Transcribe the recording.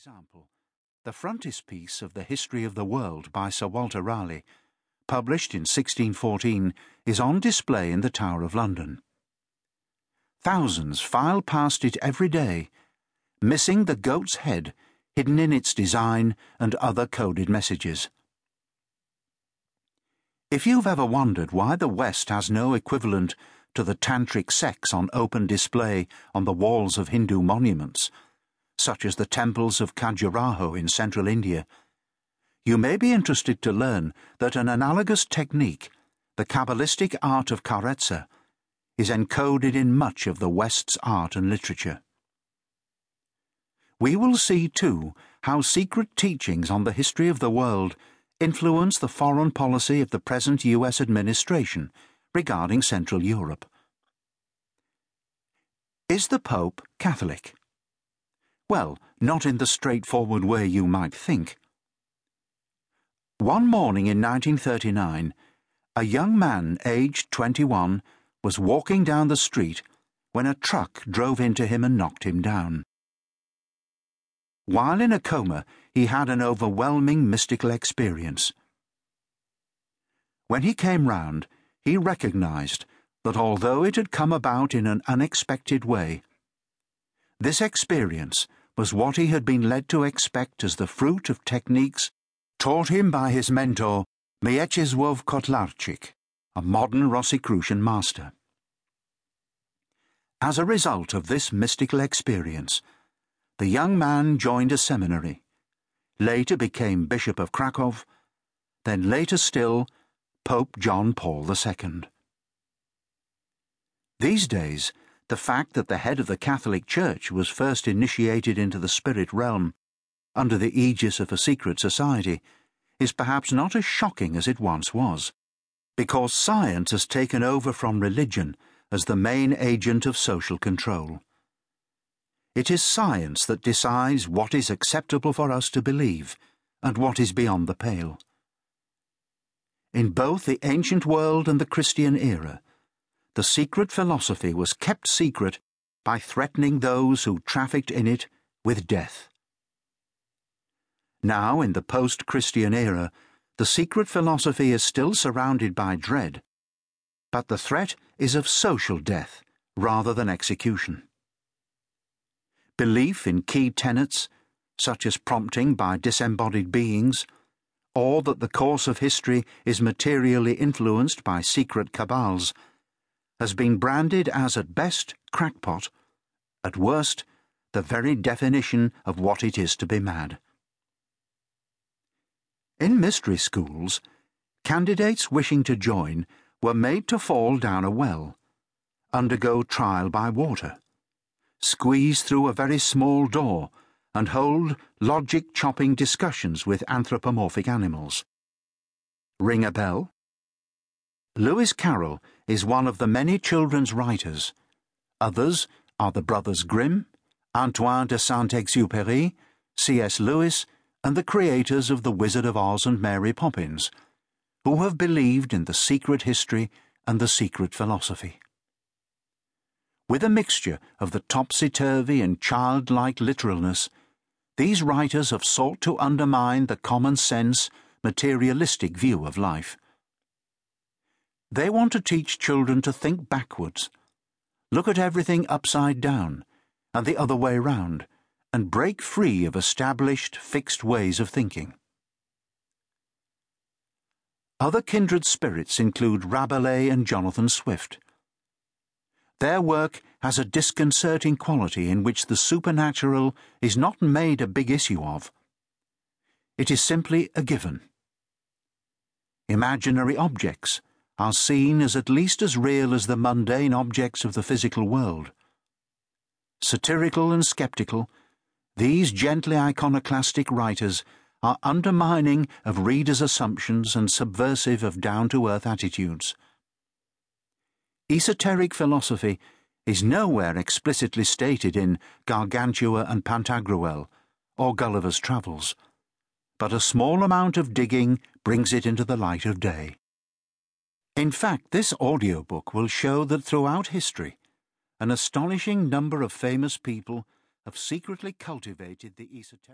example, the frontispiece of the History of the World by Sir Walter Raleigh, published in 1614, is on display in the Tower of London. Thousands file past it every day, missing the goat's head hidden in its design and other coded messages. If you've ever wondered why the West has no equivalent to the tantric sex on open display on the walls of Hindu monuments, such as the temples of Khajuraho in central India, you may be interested to learn that an analogous technique, the Kabbalistic art of Karezza, is encoded in much of the West's art and literature. We will see, too, how secret teachings on the history of the world influence the foreign policy of the present US administration regarding Central Europe. Is the Pope Catholic? Well, not in the straightforward way you might think. One morning in 1939, a young man aged 21 was walking down the street when a truck drove into him and knocked him down. While in a coma, he had an overwhelming mystical experience. When he came round, he recognized that although it had come about in an unexpected way, this experience was what he had been led to expect as the fruit of techniques taught him by his mentor, Mieczysław Kotlarczyk, a modern Rosicrucian master. As a result of this mystical experience, the young man joined a seminary, later became Bishop of Krakow, then later still, Pope John Paul II. These days, the fact that the head of the Catholic Church was first initiated into the spirit realm under the aegis of a secret society is perhaps not as shocking as it once was, because science has taken over from religion as the main agent of social control. It is science that decides what is acceptable for us to believe and what is beyond the pale. In both the ancient world and the Christian era, the secret philosophy was kept secret by threatening those who trafficked in it with death. Now, in the post Christian era, the secret philosophy is still surrounded by dread, but the threat is of social death rather than execution. Belief in key tenets, such as prompting by disembodied beings, or that the course of history is materially influenced by secret cabals, has been branded as at best crackpot, at worst the very definition of what it is to be mad. In mystery schools, candidates wishing to join were made to fall down a well, undergo trial by water, squeeze through a very small door, and hold logic chopping discussions with anthropomorphic animals. Ring a bell? Lewis Carroll is one of the many children's writers. Others are the Brothers Grimm, Antoine de Saint Exupéry, C.S. Lewis, and the creators of The Wizard of Oz and Mary Poppins, who have believed in the secret history and the secret philosophy. With a mixture of the topsy turvy and childlike literalness, these writers have sought to undermine the common sense, materialistic view of life. They want to teach children to think backwards, look at everything upside down and the other way round, and break free of established, fixed ways of thinking. Other kindred spirits include Rabelais and Jonathan Swift. Their work has a disconcerting quality in which the supernatural is not made a big issue of. It is simply a given. Imaginary objects are seen as at least as real as the mundane objects of the physical world. Satirical and sceptical, these gently iconoclastic writers are undermining of readers' assumptions and subversive of down to earth attitudes. Esoteric philosophy is nowhere explicitly stated in Gargantua and Pantagruel or Gulliver's Travels, but a small amount of digging brings it into the light of day. In fact, this audiobook will show that throughout history, an astonishing number of famous people have secretly cultivated the esoteric.